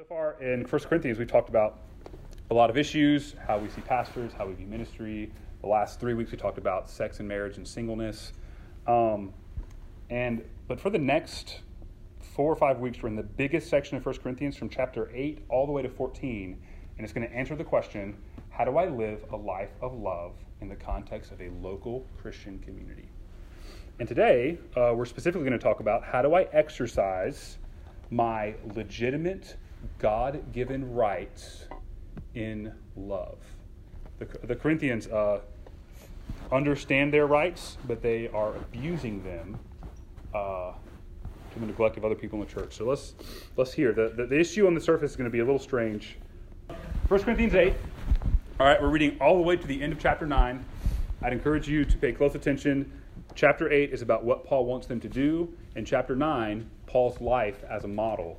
So far in 1 Corinthians, we've talked about a lot of issues, how we see pastors, how we view ministry. The last three weeks, we talked about sex and marriage and singleness. Um, and but for the next four or five weeks, we're in the biggest section of 1 Corinthians from chapter 8 all the way to 14. And it's going to answer the question how do I live a life of love in the context of a local Christian community? And today, uh, we're specifically going to talk about how do I exercise my legitimate God given rights in love. The, the Corinthians uh, understand their rights, but they are abusing them uh, to the neglect of other people in the church. So let's, let's hear. The, the, the issue on the surface is going to be a little strange. 1 Corinthians 8. All right, we're reading all the way to the end of chapter 9. I'd encourage you to pay close attention. Chapter 8 is about what Paul wants them to do, and chapter 9, Paul's life as a model.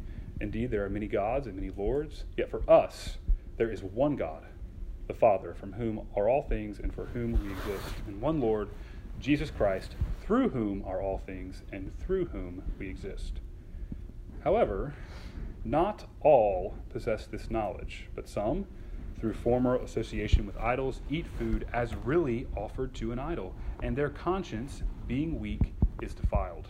Indeed, there are many gods and many lords, yet for us there is one God, the Father, from whom are all things and for whom we exist, and one Lord, Jesus Christ, through whom are all things and through whom we exist. However, not all possess this knowledge, but some, through former association with idols, eat food as really offered to an idol, and their conscience, being weak, is defiled.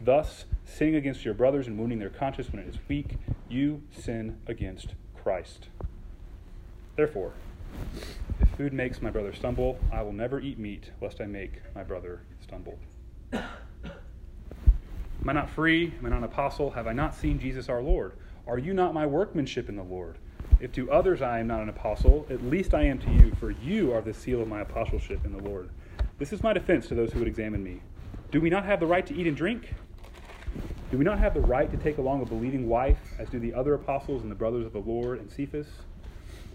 Thus, sinning against your brothers and wounding their conscience when it is weak, you sin against Christ. Therefore, if food makes my brother stumble, I will never eat meat, lest I make my brother stumble. Am I not free? Am I not an apostle? Have I not seen Jesus our Lord? Are you not my workmanship in the Lord? If to others I am not an apostle, at least I am to you, for you are the seal of my apostleship in the Lord. This is my defense to those who would examine me. Do we not have the right to eat and drink? Do we not have the right to take along a believing wife, as do the other apostles and the brothers of the Lord and Cephas?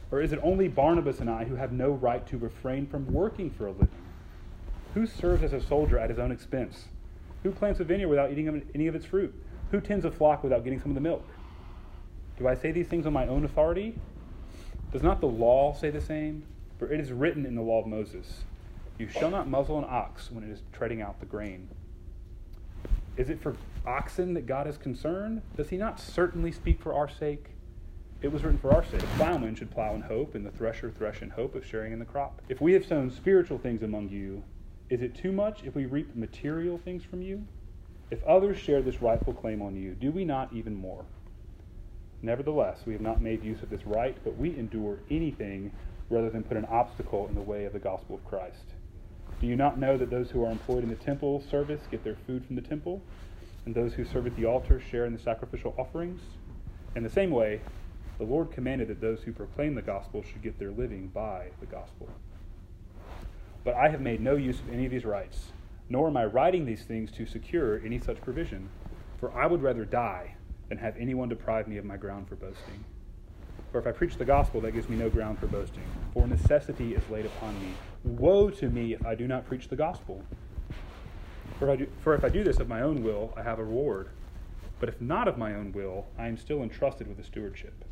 Or is it only Barnabas and I who have no right to refrain from working for a living? Who serves as a soldier at his own expense? Who plants a vineyard without eating any of its fruit? Who tends a flock without getting some of the milk? Do I say these things on my own authority? Does not the law say the same? For it is written in the law of Moses, You shall not muzzle an ox when it is treading out the grain. Is it for oxen that God is concerned? Does he not certainly speak for our sake? It was written for our sake. The plowman should plow in hope, and the thresher thresh in hope of sharing in the crop. If we have sown spiritual things among you, is it too much if we reap material things from you? If others share this rightful claim on you, do we not even more? Nevertheless, we have not made use of this right, but we endure anything rather than put an obstacle in the way of the gospel of Christ. Do you not know that those who are employed in the temple service get their food from the temple, and those who serve at the altar share in the sacrificial offerings? In the same way, the Lord commanded that those who proclaim the gospel should get their living by the gospel. But I have made no use of any of these rights, nor am I writing these things to secure any such provision, for I would rather die than have anyone deprive me of my ground for boasting. For if I preach the gospel, that gives me no ground for boasting, for necessity is laid upon me Woe to me if I do not preach the gospel. For if, I do, for if I do this of my own will, I have a reward. But if not of my own will, I am still entrusted with the stewardship.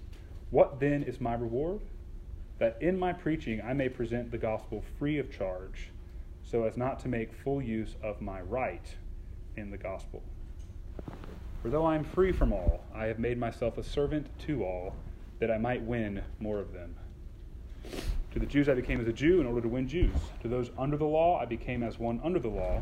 What then is my reward? That in my preaching I may present the gospel free of charge, so as not to make full use of my right in the gospel. For though I am free from all, I have made myself a servant to all, that I might win more of them. To the Jews I became as a Jew in order to win Jews. To those under the law I became as one under the law,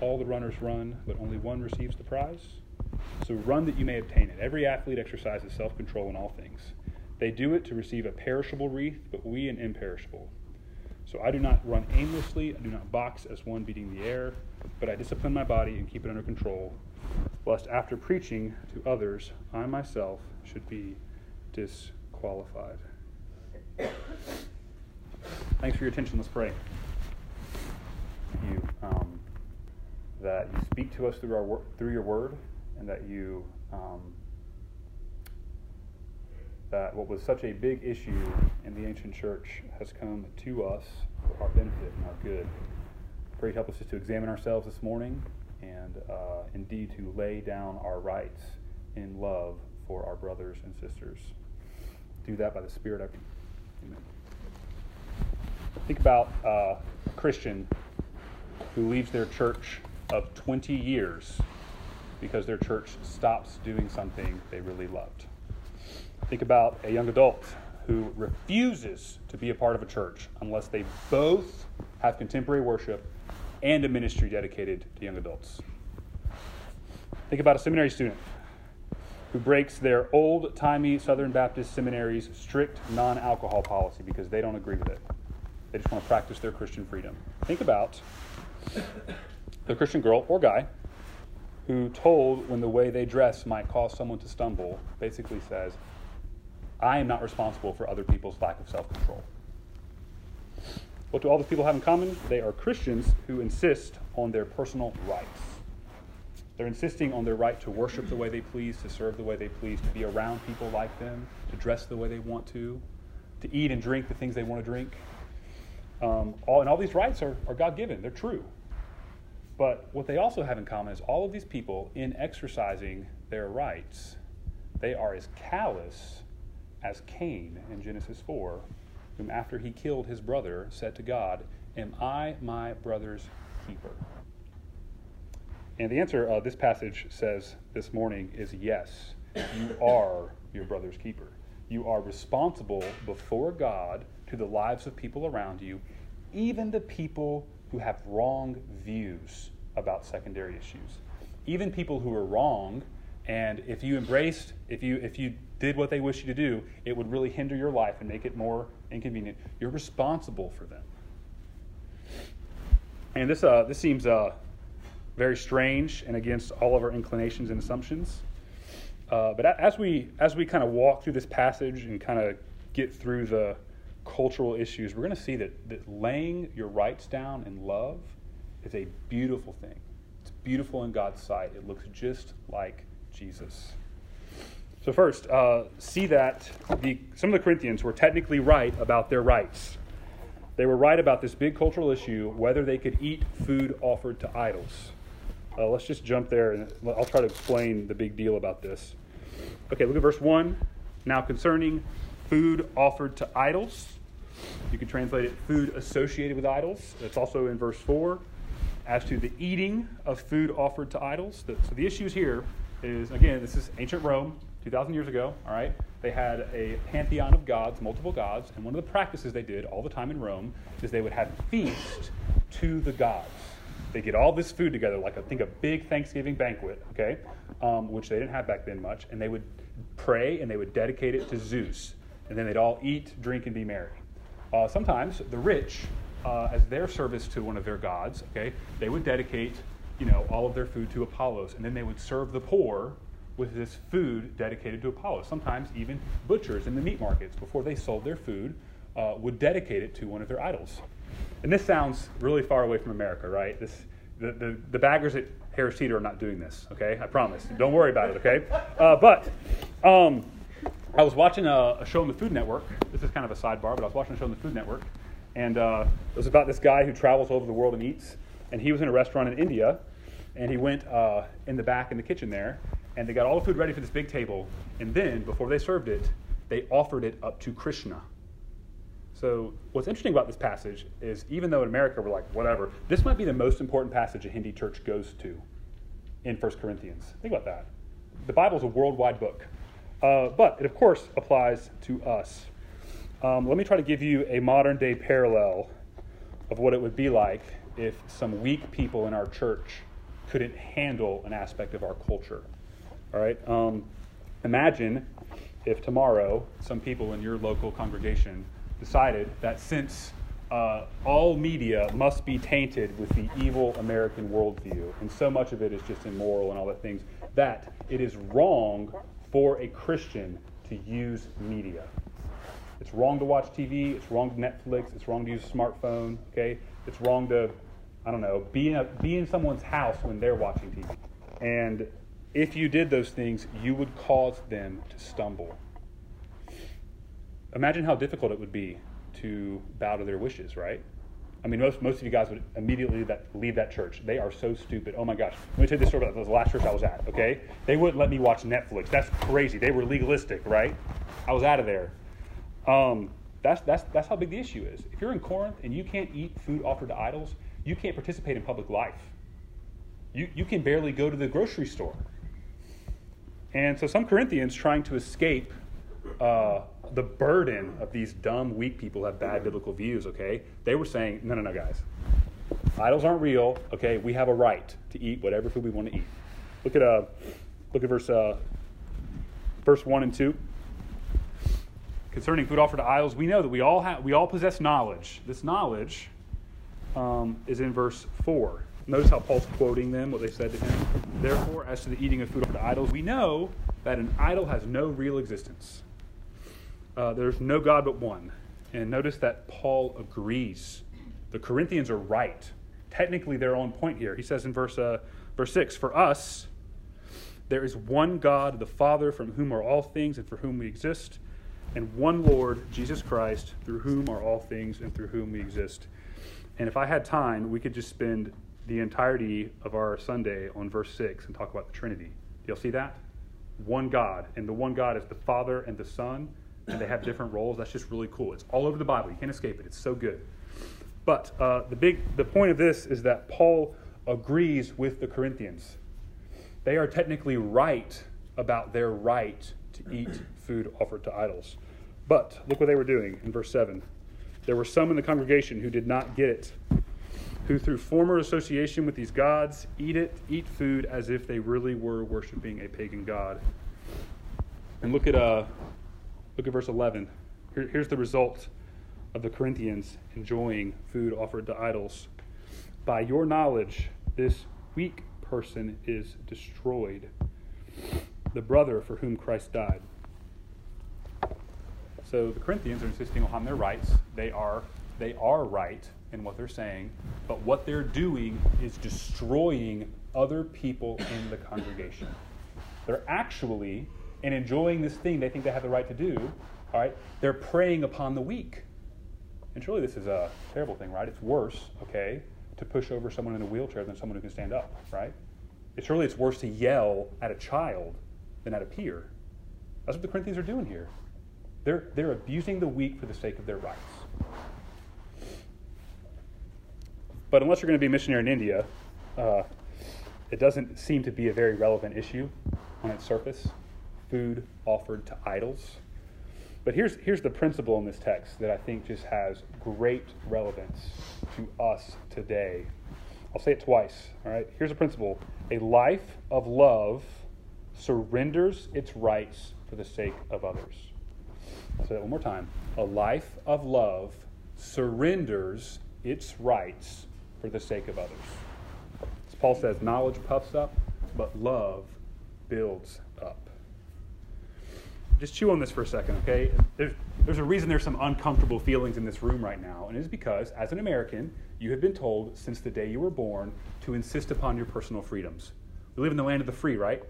all the runners run, but only one receives the prize? So run that you may obtain it. Every athlete exercises self control in all things. They do it to receive a perishable wreath, but we an imperishable. So I do not run aimlessly, I do not box as one beating the air, but I discipline my body and keep it under control, lest after preaching to others, I myself should be disqualified. Thanks for your attention. Let's pray. You um, that you speak to us through our through your word, and that you um, that what was such a big issue in the ancient church has come to us for our benefit and our good. Pray help us just to examine ourselves this morning and uh, indeed to lay down our rights in love for our brothers and sisters. Do that by the Spirit. I Amen. Think about uh, a Christian who leaves their church of 20 years because their church stops doing something they really loved. Think about a young adult who refuses to be a part of a church unless they both have contemporary worship and a ministry dedicated to young adults. Think about a seminary student who breaks their old timey Southern Baptist seminary's strict non alcohol policy because they don't agree with it. They just want to practice their Christian freedom. Think about the Christian girl or guy who told when the way they dress might cause someone to stumble basically says, I am not responsible for other people's lack of self control. What do all these people have in common? They are Christians who insist on their personal rights. They're insisting on their right to worship the way they please, to serve the way they please, to be around people like them, to dress the way they want to, to eat and drink the things they want to drink. Um, all, and all these rights are, are God given, they're true. But what they also have in common is all of these people, in exercising their rights, they are as callous as Cain in Genesis 4 whom after he killed his brother said to God, Am I my brother's keeper? And the answer uh, this passage says this morning is yes, you are your brother's keeper. You are responsible before God to the lives of people around you, even the people who have wrong views about secondary issues. Even people who are wrong, and if you embraced, if you if you did what they wish you to do, it would really hinder your life and make it more inconvenient. You're responsible for them. And this, uh, this seems uh, very strange and against all of our inclinations and assumptions. Uh, but as we, as we kind of walk through this passage and kind of get through the cultural issues, we're going to see that, that laying your rights down in love is a beautiful thing. It's beautiful in God's sight. It looks just like Jesus. So, first, uh, see that the, some of the Corinthians were technically right about their rights. They were right about this big cultural issue whether they could eat food offered to idols. Uh, let's just jump there and I'll try to explain the big deal about this. Okay, look at verse 1. Now, concerning food offered to idols, you can translate it food associated with idols. It's also in verse 4. As to the eating of food offered to idols, so the issues here is again, this is ancient Rome. 2,000 years ago, all right, they had a pantheon of gods, multiple gods, and one of the practices they did all the time in Rome is they would have feast to the gods. They get all this food together, like I think a big Thanksgiving banquet, okay, um, which they didn't have back then much, and they would pray and they would dedicate it to Zeus, and then they'd all eat, drink, and be merry. Uh, sometimes the rich, uh, as their service to one of their gods, okay, they would dedicate, you know, all of their food to Apollos, and then they would serve the poor with this food dedicated to Apollo. Sometimes even butchers in the meat markets, before they sold their food, uh, would dedicate it to one of their idols. And this sounds really far away from America, right? This, the, the, the baggers at Harris Teeter are not doing this, okay? I promise. Don't worry about it, okay? Uh, but um, I was watching a, a, show on the Food Network. This is kind of a sidebar, but I was watching a show on the Food Network. And uh, it was about this guy who travels over the world and eats. And he was in a restaurant in India. And he went uh, in the back in the kitchen there and they got all the food ready for this big table. And then, before they served it, they offered it up to Krishna. So, what's interesting about this passage is even though in America we're like, whatever, this might be the most important passage a Hindi church goes to in 1 Corinthians. Think about that. The Bible is a worldwide book, uh, but it, of course, applies to us. Um, let me try to give you a modern day parallel of what it would be like if some weak people in our church couldn't handle an aspect of our culture. All right? Um, imagine if tomorrow some people in your local congregation decided that since uh, all media must be tainted with the evil American worldview, and so much of it is just immoral and all that things, that it is wrong for a Christian to use media. It's wrong to watch TV. It's wrong to Netflix. It's wrong to use a smartphone. Okay, it's wrong to, I don't know, be in, a, be in someone's house when they're watching TV. And if you did those things, you would cause them to stumble. Imagine how difficult it would be to bow to their wishes, right? I mean, most, most of you guys would immediately that, leave that church. They are so stupid. Oh my gosh. Let me tell you this story about the last church I was at, okay? They wouldn't let me watch Netflix. That's crazy. They were legalistic, right? I was out of there. Um, that's, that's, that's how big the issue is. If you're in Corinth and you can't eat food offered to idols, you can't participate in public life. You, you can barely go to the grocery store. And so some Corinthians trying to escape uh, the burden of these dumb, weak people who have bad biblical views, okay? They were saying, no, no, no, guys. Idols aren't real, okay? We have a right to eat whatever food we want to eat. Look at, uh, look at verse, uh, verse 1 and 2. Concerning food offered to idols, we know that we all, have, we all possess knowledge. This knowledge um, is in verse 4. Notice how Paul's quoting them, what they said to him. Therefore, as to the eating of food offered to idols, we know that an idol has no real existence uh, there's no God but one. And notice that Paul agrees. The Corinthians are right. Technically, they're on point here. He says in verse, uh, verse 6 For us, there is one God, the Father, from whom are all things and for whom we exist, and one Lord, Jesus Christ, through whom are all things and through whom we exist. And if I had time, we could just spend the entirety of our Sunday on verse 6 and talk about the Trinity. Do y'all see that? One God. And the one God is the Father and the Son and they have different roles. That's just really cool. It's all over the Bible. You can't escape it. It's so good. But uh, the big the point of this is that Paul agrees with the Corinthians. They are technically right about their right to eat food offered to idols. But look what they were doing in verse 7. There were some in the congregation who did not get it, who through former association with these gods eat it, eat food as if they really were worshiping a pagan god. And look at uh, Look at verse 11. Here, here's the result of the Corinthians enjoying food offered to idols. By your knowledge, this weak person is destroyed, the brother for whom Christ died. So the Corinthians are insisting on their rights. They are, they are right in what they're saying, but what they're doing is destroying other people in the congregation. They're actually and enjoying this thing they think they have the right to do, all right, they're preying upon the weak. And surely this is a terrible thing, right? It's worse, okay, to push over someone in a wheelchair than someone who can stand up, right? It's surely it's worse to yell at a child than at a peer. That's what the Corinthians are doing here. They're, they're abusing the weak for the sake of their rights. But unless you're going to be a missionary in India, uh, it doesn't seem to be a very relevant issue on its surface food offered to idols. But here's, here's the principle in this text that I think just has great relevance to us today. I'll say it twice, all right? Here's a principle a life of love surrenders its rights for the sake of others. I'll say that one more time. A life of love surrenders its rights for the sake of others. As Paul says, knowledge puffs up, but love builds just chew on this for a second, okay? There's, there's a reason there's some uncomfortable feelings in this room right now, and it is because, as an American, you have been told since the day you were born to insist upon your personal freedoms. We live in the land of the free, right?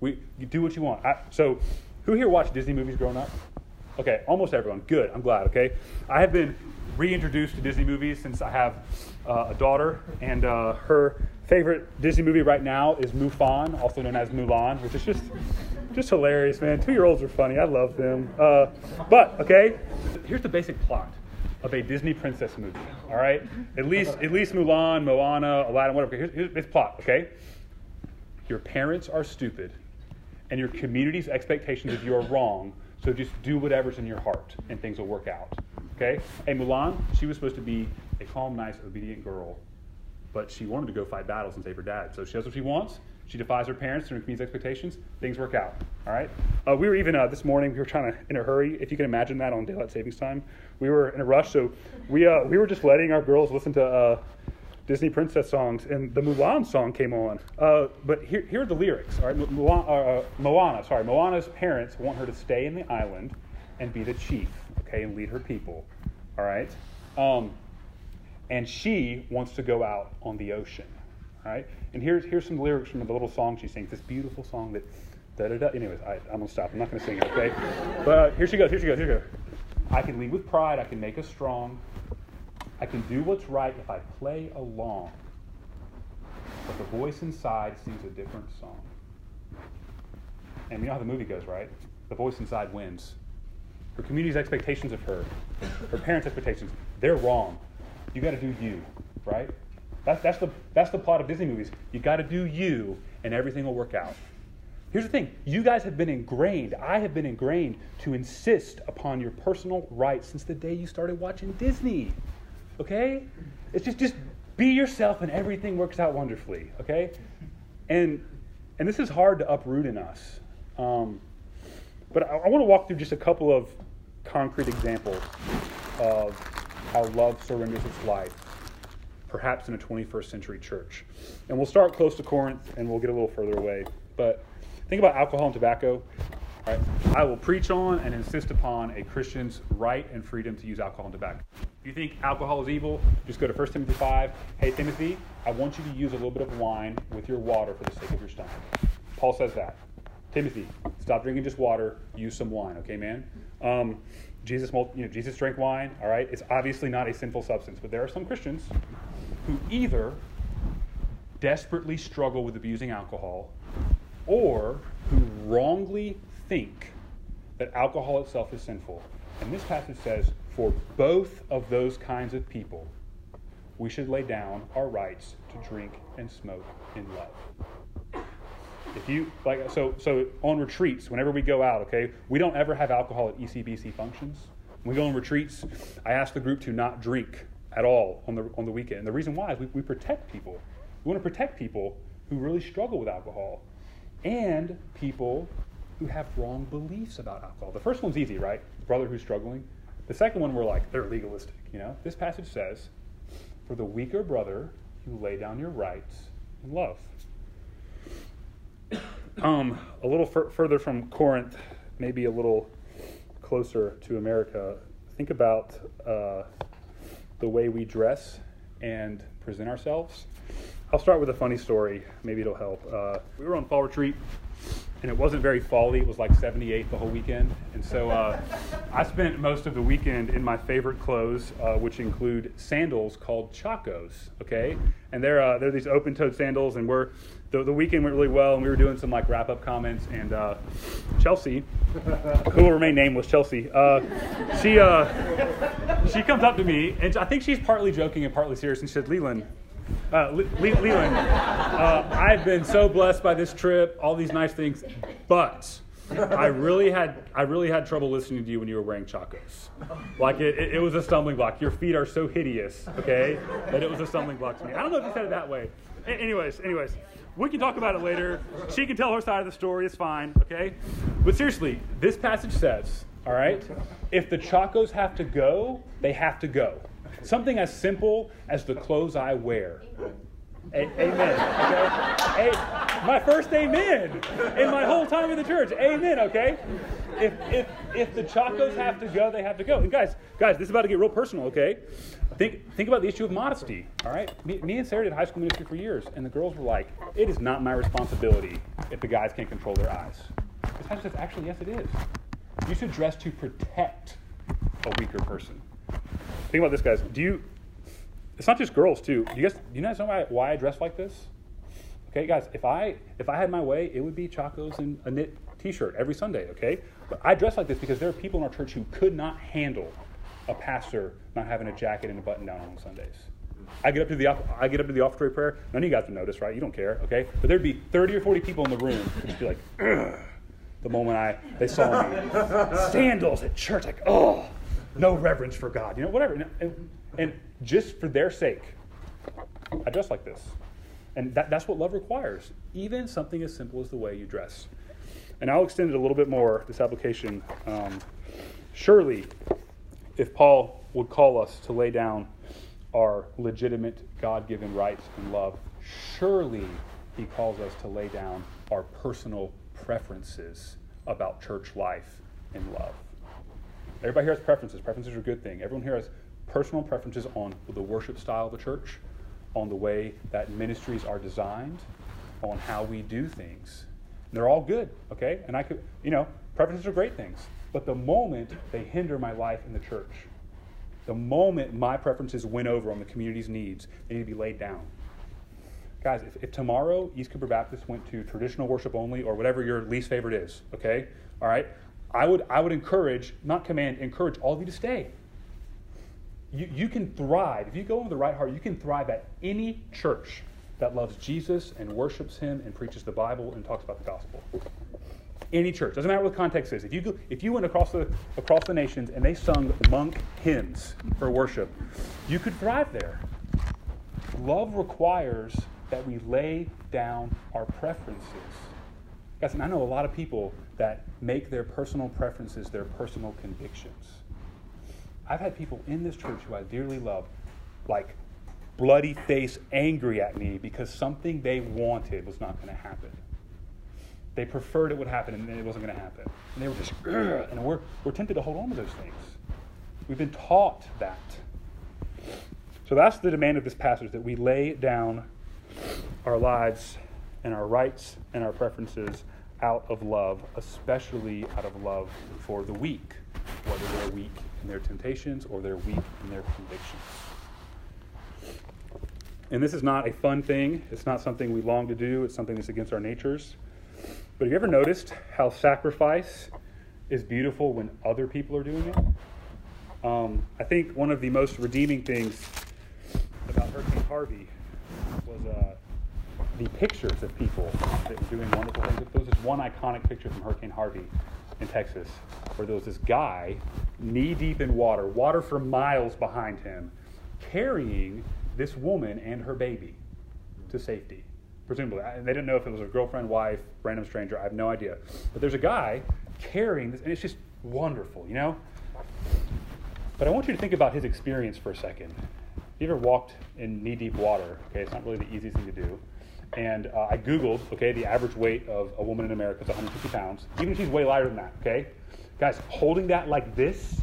We you do what you want. I, so, who here watched Disney movies growing up? Okay, almost everyone. Good. I'm glad. Okay, I have been reintroduced to Disney movies since I have uh, a daughter, and uh, her favorite Disney movie right now is Mufan, also known as Mulan, which is just just hilarious, man. Two year olds are funny. I love them. Uh, but, okay, here's the basic plot of a Disney princess movie. All right, at least at least Mulan, Moana, Aladdin, whatever. Here's, here's this plot. Okay, your parents are stupid, and your community's expectations of you are wrong. So just do whatever's in your heart, and things will work out. Okay. Hey, Mulan, she was supposed to be a calm, nice, obedient girl, but she wanted to go fight battles and save her dad. So she does what she wants. She defies her parents and her community's expectations. Things work out. All right. Uh, we were even uh, this morning. We were trying to in a hurry. If you can imagine that on daylight savings time, we were in a rush. So we uh, we were just letting our girls listen to uh, Disney princess songs, and the Mulan song came on. Uh, but here, here are the lyrics. All right. Mulan, uh, Moana. Sorry, Moana's parents want her to stay in the island and be the chief. Okay, and lead her people. All right. Um, and she wants to go out on the ocean. Right. And here's, here's some lyrics from the little song she sings, this beautiful song that, da da da. Anyways, I, am to stop. I'm not to sing it, okay? But here she goes, here she goes, here she goes. I can lead with pride, I can make us strong. I can do what's right if I play along. But the voice inside sings a different song. And you know how the movie goes, right? The voice inside wins. Her community's expectations of her, her parents' expectations, they're wrong. You got to do you, right? That's, that's, the, that's the plot of Disney movies. You got to do you, and everything will work out. Here's the thing you guys have been ingrained, I have been ingrained to insist upon your personal rights since the day you started watching Disney. Okay? It's just, just be yourself and everything works out wonderfully. Okay? And, and this is hard to uproot in us. Um, but I, I want to walk through just a couple of concrete examples of how love surrenders its life perhaps in a 21st century church. And we'll start close to Corinth and we'll get a little further away. But think about alcohol and tobacco. Right? I will preach on and insist upon a Christian's right and freedom to use alcohol and tobacco. If you think alcohol is evil, just go to 1 Timothy 5. Hey, Timothy, I want you to use a little bit of wine with your water for the sake of your stomach. Paul says that. Timothy, stop drinking just water, use some wine, okay, man? Um, Jesus, you know, Jesus drank wine, all right? It's obviously not a sinful substance, but there are some Christians who either desperately struggle with abusing alcohol or who wrongly think that alcohol itself is sinful. And this passage says, for both of those kinds of people, we should lay down our rights to drink and smoke in love. If you like, so so on retreats, whenever we go out, okay, we don't ever have alcohol at ECBC functions. When we go on retreats, I ask the group to not drink at all on the, on the weekend. And the reason why is we, we protect people. We want to protect people who really struggle with alcohol and people who have wrong beliefs about alcohol. The first one's easy, right? The brother who's struggling. The second one, we're like, they're legalistic, you know? This passage says, for the weaker brother, you lay down your rights in love. Um, a little f- further from Corinth, maybe a little closer to America, think about uh, the way we dress and present ourselves. I'll start with a funny story. Maybe it'll help. Uh, we were on fall retreat, and it wasn't very fally. It was like 78 the whole weekend. And so uh, I spent most of the weekend in my favorite clothes, uh, which include sandals called Chacos. Okay, and they're uh, they're these open-toed sandals, and we're the, the weekend went really well, and we were doing some like wrap-up comments. And uh, Chelsea, who will remain nameless, Chelsea, uh, she uh, she comes up to me, and I think she's partly joking and partly serious, and she said, "Leland." Uh, Le- Leland, uh, I've been so blessed by this trip, all these nice things, but I really had I really had trouble listening to you when you were wearing chacos. Like it, it, it, was a stumbling block. Your feet are so hideous, okay, that it was a stumbling block to me. I don't know if you said it that way. A- anyways, anyways, we can talk about it later. She can tell her side of the story. It's fine, okay. But seriously, this passage says, all right, if the chacos have to go, they have to go. Something as simple as the clothes I wear. A- amen. Okay? A- my first amen in my whole time in the church. Amen, okay? If, if, if the chacos have to go, they have to go. And guys, guys, this is about to get real personal, okay? Think, think about the issue of modesty, all right? Me, me and Sarah did high school ministry for years, and the girls were like, it is not my responsibility if the guys can't control their eyes. Passage says, actually, yes, it is. You should dress to protect a weaker person. Think about this, guys. Do you? It's not just girls too. Do you guys? Do you guys know why, why I dress like this? Okay, guys. If I if I had my way, it would be chacos and a knit T-shirt every Sunday. Okay, but I dress like this because there are people in our church who could not handle a pastor not having a jacket and a button down on Sundays. I get up to the I get up to the offertory prayer. None of you guys would notice, right? You don't care, okay? But there'd be 30 or 40 people in the room who'd just be like, Ugh. the moment I they saw me. Sandals at church, like, oh, no reverence for God, you know, whatever. And, and just for their sake, I dress like this. And that, that's what love requires, even something as simple as the way you dress. And I'll extend it a little bit more, this application. Um, surely, if Paul would call us to lay down our legitimate God given rights and love, surely he calls us to lay down our personal preferences about church life and love. Everybody here has preferences. Preferences are a good thing. Everyone here has personal preferences on the worship style of the church, on the way that ministries are designed, on how we do things. And they're all good, okay? And I could, you know, preferences are great things. But the moment they hinder my life in the church, the moment my preferences win over on the community's needs, they need to be laid down. Guys, if, if tomorrow East Cooper Baptist went to traditional worship only or whatever your least favorite is, okay? All right? I would, I would encourage, not command, encourage all of you to stay you, you can thrive. If you go with the right heart, you can thrive at any church that loves Jesus and worships him and preaches the Bible and talks about the gospel. Any church. Doesn't matter what the context is. If you, go, if you went across the, across the nations and they sung monk hymns for worship, you could thrive there. Love requires that we lay down our preferences. Guys, and I know a lot of people that make their personal preferences their personal convictions. I've had people in this church who I dearly love, like bloody face angry at me because something they wanted was not going to happen. They preferred it would happen and it wasn't going to happen. And they were just, and we're, we're tempted to hold on to those things. We've been taught that. So that's the demand of this passage that we lay down our lives and our rights and our preferences out of love, especially out of love for the weak, whether they're weak in their temptations or they're weak in their convictions. And this is not a fun thing. It's not something we long to do. It's something that's against our natures. But have you ever noticed how sacrifice is beautiful when other people are doing it? Um, I think one of the most redeeming things about Hurricane Harvey was uh, the pictures of people that were doing wonderful things. There was this one iconic picture from Hurricane Harvey in Texas where there was this guy knee deep in water, water for miles behind him, carrying this woman and her baby to safety. Presumably. and They didn't know if it was a girlfriend, wife, random stranger. I have no idea. But there's a guy carrying this, and it's just wonderful, you know? But I want you to think about his experience for a second. You ever walked in knee deep water? Okay, it's not really the easiest thing to do. And uh, I Googled, okay, the average weight of a woman in America is 150 pounds. Even if she's way lighter than that, okay? Guys, holding that like this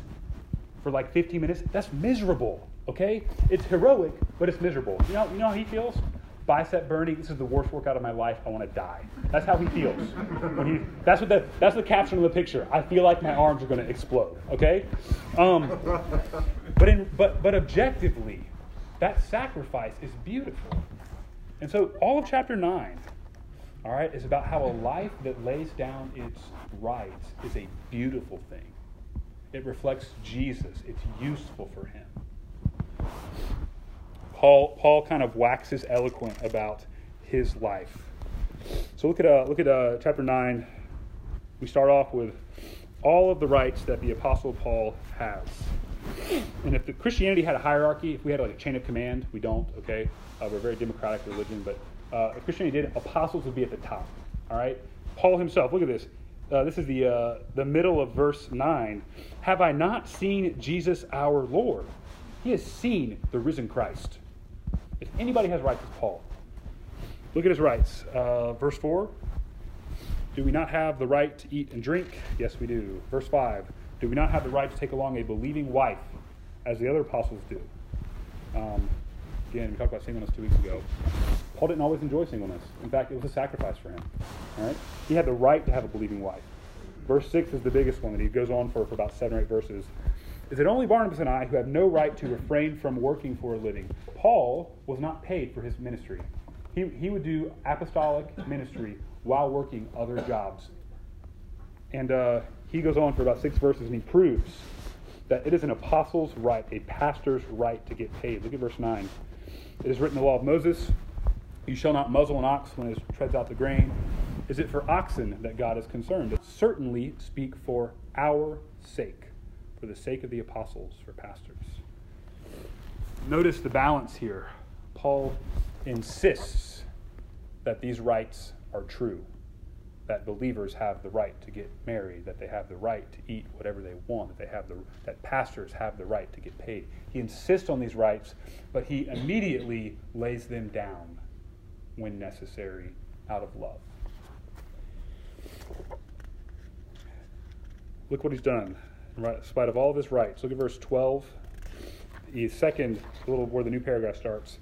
for like 15 minutes, that's miserable, okay? It's heroic, but it's miserable. You know, you know how he feels? Bicep burning, this is the worst workout of my life, I want to die. That's how he feels. When he, that's, what the, that's the caption of the picture. I feel like my arms are going to explode, okay? Um, but, in, but, but objectively, that sacrifice is beautiful. And so all of chapter 9, all right, is about how a life that lays down its rights is a beautiful thing. It reflects Jesus, it's useful for him. Paul, Paul kind of waxes eloquent about his life. So look at, uh, look at uh, chapter 9. We start off with all of the rights that the Apostle Paul has. And if the Christianity had a hierarchy, if we had like a chain of command, we don't, okay? Uh, we're a very democratic religion, but uh, if Christianity did, apostles would be at the top, all right? Paul himself, look at this. Uh, this is the, uh, the middle of verse 9. Have I not seen Jesus our Lord? He has seen the risen Christ. If anybody has rights, it's Paul. Look at his rights. Uh, verse 4 Do we not have the right to eat and drink? Yes, we do. Verse 5 Do we not have the right to take along a believing wife, as the other apostles do? Um, again, we talked about singleness two weeks ago. Paul didn't always enjoy singleness. In fact, it was a sacrifice for him. All right? He had the right to have a believing wife. Verse 6 is the biggest one that he goes on for for about seven or eight verses. Is it only Barnabas and I who have no right to refrain from working for a living? Paul was not paid for his ministry. He, he would do apostolic ministry while working other jobs. And uh, he goes on for about six verses and he proves that it is an apostle's right, a pastor's right to get paid. Look at verse 9. It is written in the law of Moses, You shall not muzzle an ox when it treads out the grain. Is it for oxen that God is concerned? Certainly speak for our sake, for the sake of the apostles, for pastors. Notice the balance here. Paul insists that these rights are true, that believers have the right to get married, that they have the right to eat whatever they want, that they have the that pastors have the right to get paid. He insists on these rights, but he immediately lays them down when necessary out of love. Look what he's done. In spite of all of his rights. Look at verse 12. The second, little where the new paragraph starts.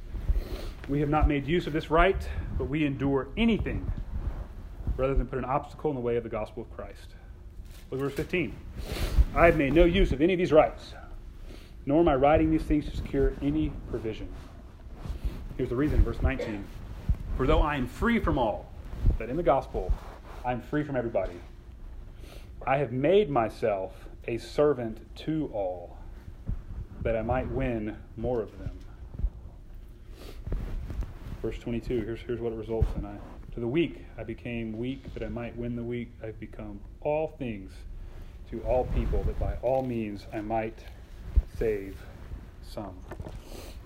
We have not made use of this right, but we endure anything rather than put an obstacle in the way of the gospel of Christ. Look at verse 15. I have made no use of any of these rights, nor am I writing these things to secure any provision. Here's the reason, verse 19. For though I am free from all, that in the gospel I am free from everybody, I have made myself a servant to all, that I might win more of them. Verse 22, here's, here's what it results in. I, the weak, I became weak that I might win the weak. I've become all things to all people, that by all means I might save some.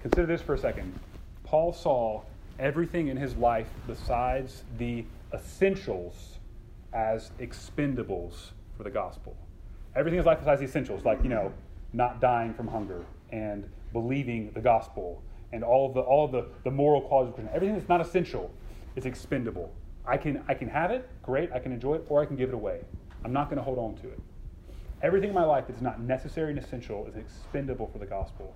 Consider this for a second. Paul saw everything in his life besides the essentials as expendables for the gospel. Everything in his life besides the essentials, like, you know, not dying from hunger and believing the gospel and all of the all of the, the moral qualities of Christian. Everything that's not essential is expendable. I can I can have it, great, I can enjoy it, or I can give it away. I'm not going to hold on to it. Everything in my life that's not necessary and essential is expendable for the gospel.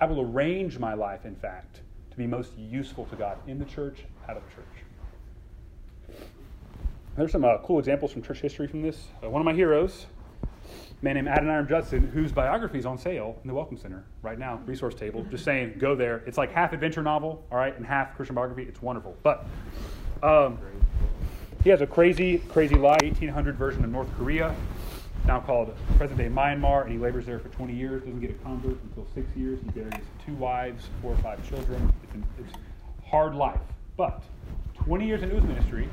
I will arrange my life, in fact, to be most useful to God in the church, out of the church. There's some uh, cool examples from church history from this. Uh, one of my heroes, man named Adoniram Judson, whose biography is on sale in the Welcome Center right now, resource table. Just saying, go there. It's like half adventure novel, all right, and half Christian biography. It's wonderful. But um, he has a crazy, crazy life. 1800 version of North Korea, now called present day Myanmar, and he labors there for 20 years. Doesn't get a convert until six years. He buries two wives, four or five children. It's, it's hard life. But 20 years into his ministry,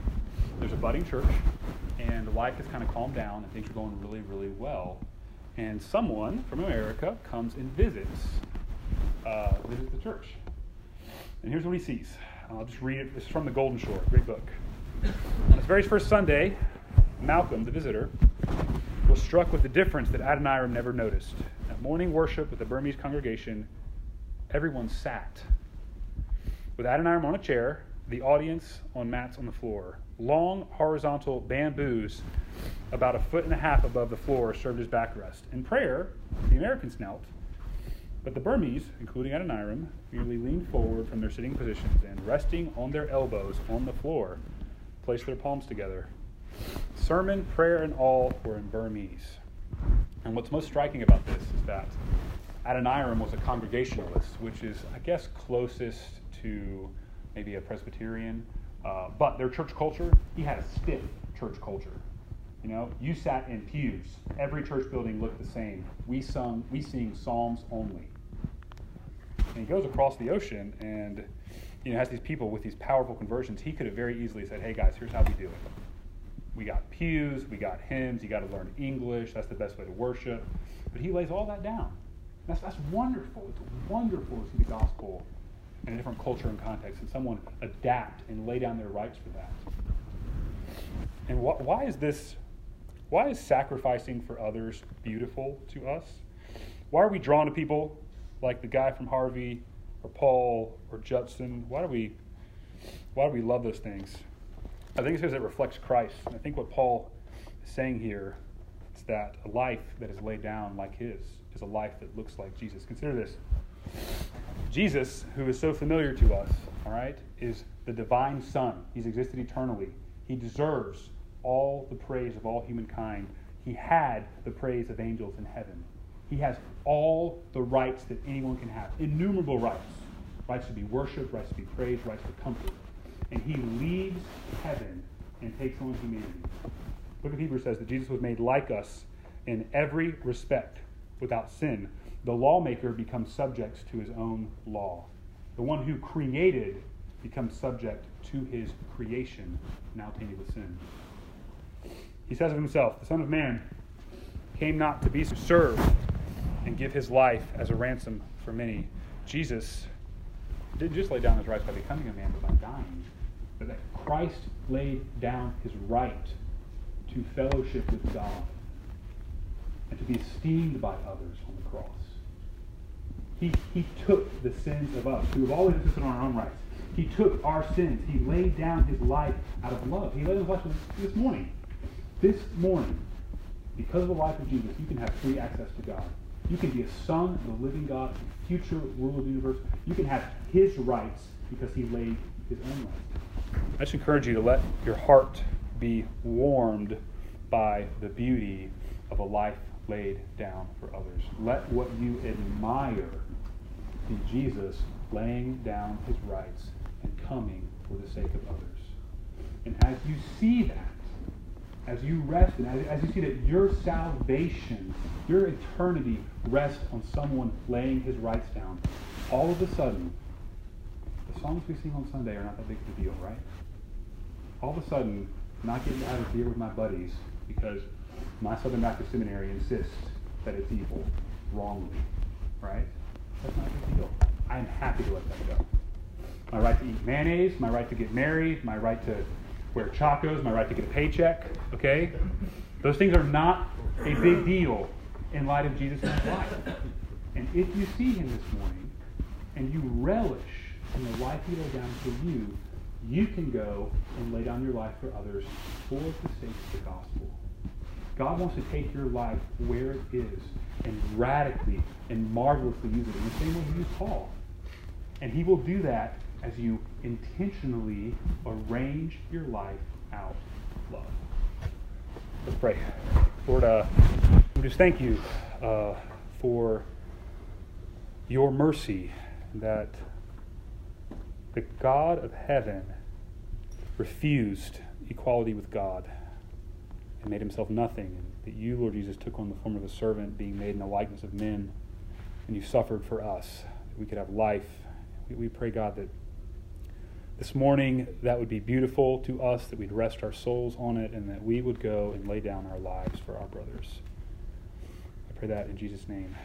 there's a budding church and life has kind of calmed down and things are going really, really well. And someone from America comes and visits, uh, visits the church. And here's what he sees. I'll just read it. This is from the Golden Shore, great book. On his very first Sunday, Malcom, the visitor, was struck with the difference that Adoniram never noticed. At morning worship with the Burmese congregation, everyone sat. With Adoniram on a chair, the audience on mats on the floor. Long horizontal bamboos about a foot and a half above the floor served as backrest. In prayer, the Americans knelt, but the Burmese, including Adoniram, merely leaned forward from their sitting positions and, resting on their elbows on the floor, placed their palms together. Sermon, prayer, and all were in Burmese. And what's most striking about this is that Adoniram was a Congregationalist, which is, I guess, closest to maybe a Presbyterian. Uh, but their church culture, he had a stiff church culture. You know, you sat in pews. Every church building looked the same. We sung, we sing psalms only. And he goes across the ocean and you know has these people with these powerful conversions. He could have very easily said, "Hey guys, here's how we do it. We got pews, we got hymns. You got to learn English. That's the best way to worship." But he lays all that down. That's that's wonderful. It's wonderful to see the gospel in a different culture and context, and someone adapt and lay down their rights for that. And wh- why is this? Why is sacrificing for others beautiful to us? Why are we drawn to people like the guy from Harvey, or Paul, or Judson? Why do we? Why do we love those things? I think it's because it reflects Christ. And I think what Paul is saying here is that a life that is laid down like his is a life that looks like Jesus. Consider this. Jesus, who is so familiar to us, all right, is the divine Son. He's existed eternally. He deserves all the praise of all humankind. He had the praise of angels in heaven. He has all the rights that anyone can have, innumerable rights rights to be worshiped, rights to be praised, rights to comfort. And he leaves heaven and takes on humanity. The book of Hebrews says that Jesus was made like us in every respect, without sin. The lawmaker becomes subject to his own law. The one who created becomes subject to his creation, now tainted with sin. He says of himself, The Son of Man came not to be served and give his life as a ransom for many. Jesus didn't just lay down his rights by becoming a man, but by dying. But that Christ laid down his right to fellowship with God and to be esteemed by others on the cross. He, he took the sins of us, who have always insisted on our own rights. He took our sins. He laid down his life out of love. He laid down his life this morning. This morning, because of the life of Jesus, you can have free access to God. You can be a son of the living God, future ruler of the universe. You can have his rights because he laid his own rights. I just encourage you to let your heart be warmed by the beauty of a life laid down for others. Let what you admire be Jesus laying down his rights and coming for the sake of others. And as you see that, as you rest and as, as you see that your salvation, your eternity rests on someone laying his rights down, all of a sudden, the songs we sing on Sunday are not that big of a deal, right? All of a sudden, not getting have a beer with my buddies because my Southern Baptist Seminary insists that it's evil wrongly, right? That's not a big deal. I'm happy to let that go. My right to eat mayonnaise, my right to get married, my right to wear chacos, my right to get a paycheck, okay? Those things are not a big deal in light of Jesus' life. And if you see him this morning and you relish in the life he laid down for you, you can go and lay down your life for others for the sake of the gospel. God wants to take your life where it is and radically and marvelously use it in the same way he used Paul. And he will do that as you intentionally arrange your life out love. Let's pray. Lord, uh, we just thank you uh, for your mercy that the God of heaven refused equality with God and made himself nothing. And that you, Lord Jesus, took on the form of a servant, being made in the likeness of men, and you suffered for us, that we could have life. We pray, God, that this morning that would be beautiful to us, that we'd rest our souls on it, and that we would go and lay down our lives for our brothers. I pray that in Jesus' name.